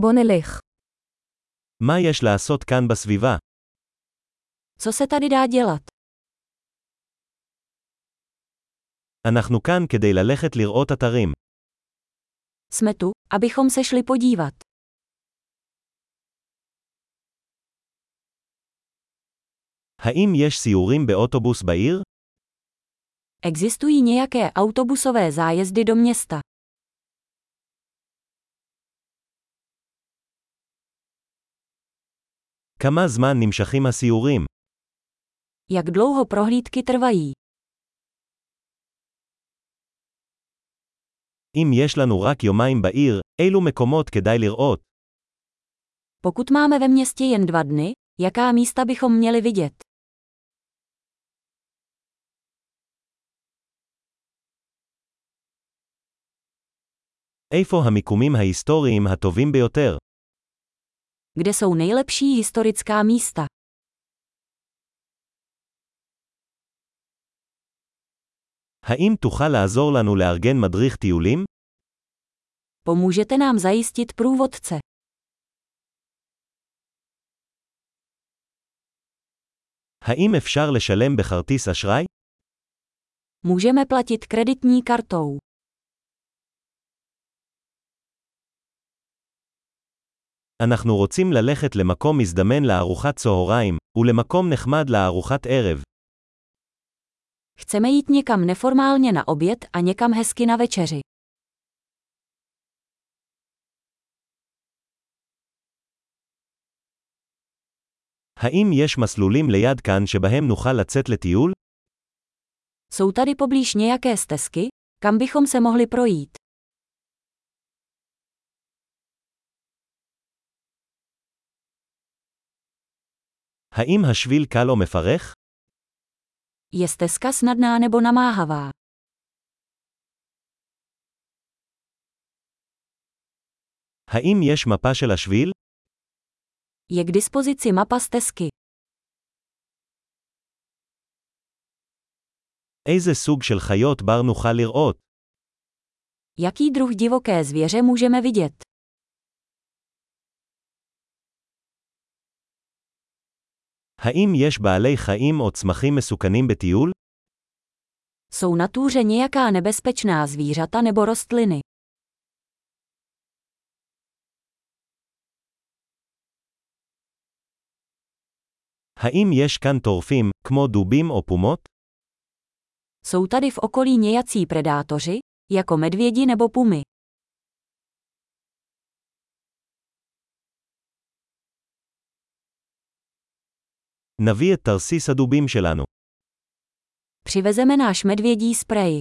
בוא נלך. מה יש לעשות כאן בסביבה? Co se tady dá dělat? אנחנו כאן כדי ללכת לראות אתרים. Jsme tu, abychom se šli podívat. האם יש סיורים באוטובוס בעיר? Existují nějaké autobusové zájezdy do města. כמה זמן נמשכים הסיורים? Jak dlouho prohlídky trvají? אם יש לנו רק יומיים בעיר, אילו מקומות כדאי לראות? Pokud máme ve městě jen dva dny, jaká místa bychom měli vidět? איפה המיקומים ההיסטוריים הטובים ביותר? Kde jsou nejlepší historická místa? האם תוכל לעזור לנו לארגן מדריך טיולים? Pomůžete nám zajistit průvodce. האם אפשר לשלם בכרטיס אשראי? Můžeme platit kreditní kartou. אנחנו רוצים ללכת למקום מזדמן לארוחת צהריים, ולמקום נחמד לארוחת ערב. Chceme jít někam neformálně na oběd a někam hezky na večeři. האם יש מסלולים ליד כאן שבהם נוכל לצאת לטיול? Jsou tady poblíž nějaké stezky, kam bychom se mohli projít? האם השביל קל או מפרך? Je stezka snadná nebo namáhavá? האם יש מפה של השביל? Je k dispozici mapa stezky. איזה סוג של חיות בר נוכל לראות? Jaký druh divoké zvěře můžeme vidět? האם יש בעלי חיים או צמחים מסוכנים בטיול? Jsou na túře nějaká nebezpečná zvířata nebo rostliny? האם יש כאן טורפים, כמו דובים או פומות? Jsou tady v okolí nějací predátoři, jako medvědi nebo pumy? נביא את תרסיס הדובים שלנו. Přivezeme náš medvědí sprej.